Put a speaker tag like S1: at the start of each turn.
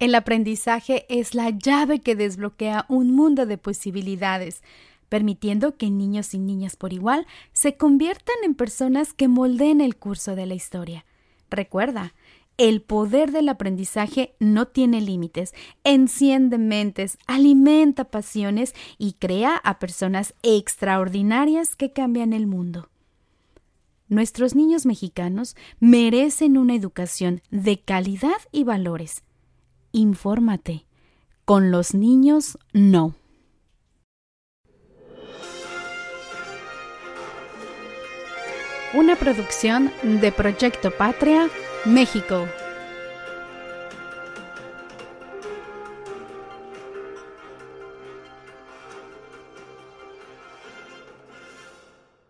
S1: El aprendizaje es la llave que desbloquea un mundo de posibilidades, permitiendo que niños y niñas por igual se conviertan en personas que moldeen el curso de la historia. Recuerda, el poder del aprendizaje no tiene límites, enciende mentes, alimenta pasiones y crea a personas extraordinarias que cambian el mundo. Nuestros niños mexicanos merecen una educación de calidad y valores. Infórmate. Con los niños, no. Una producción de Proyecto Patria, México.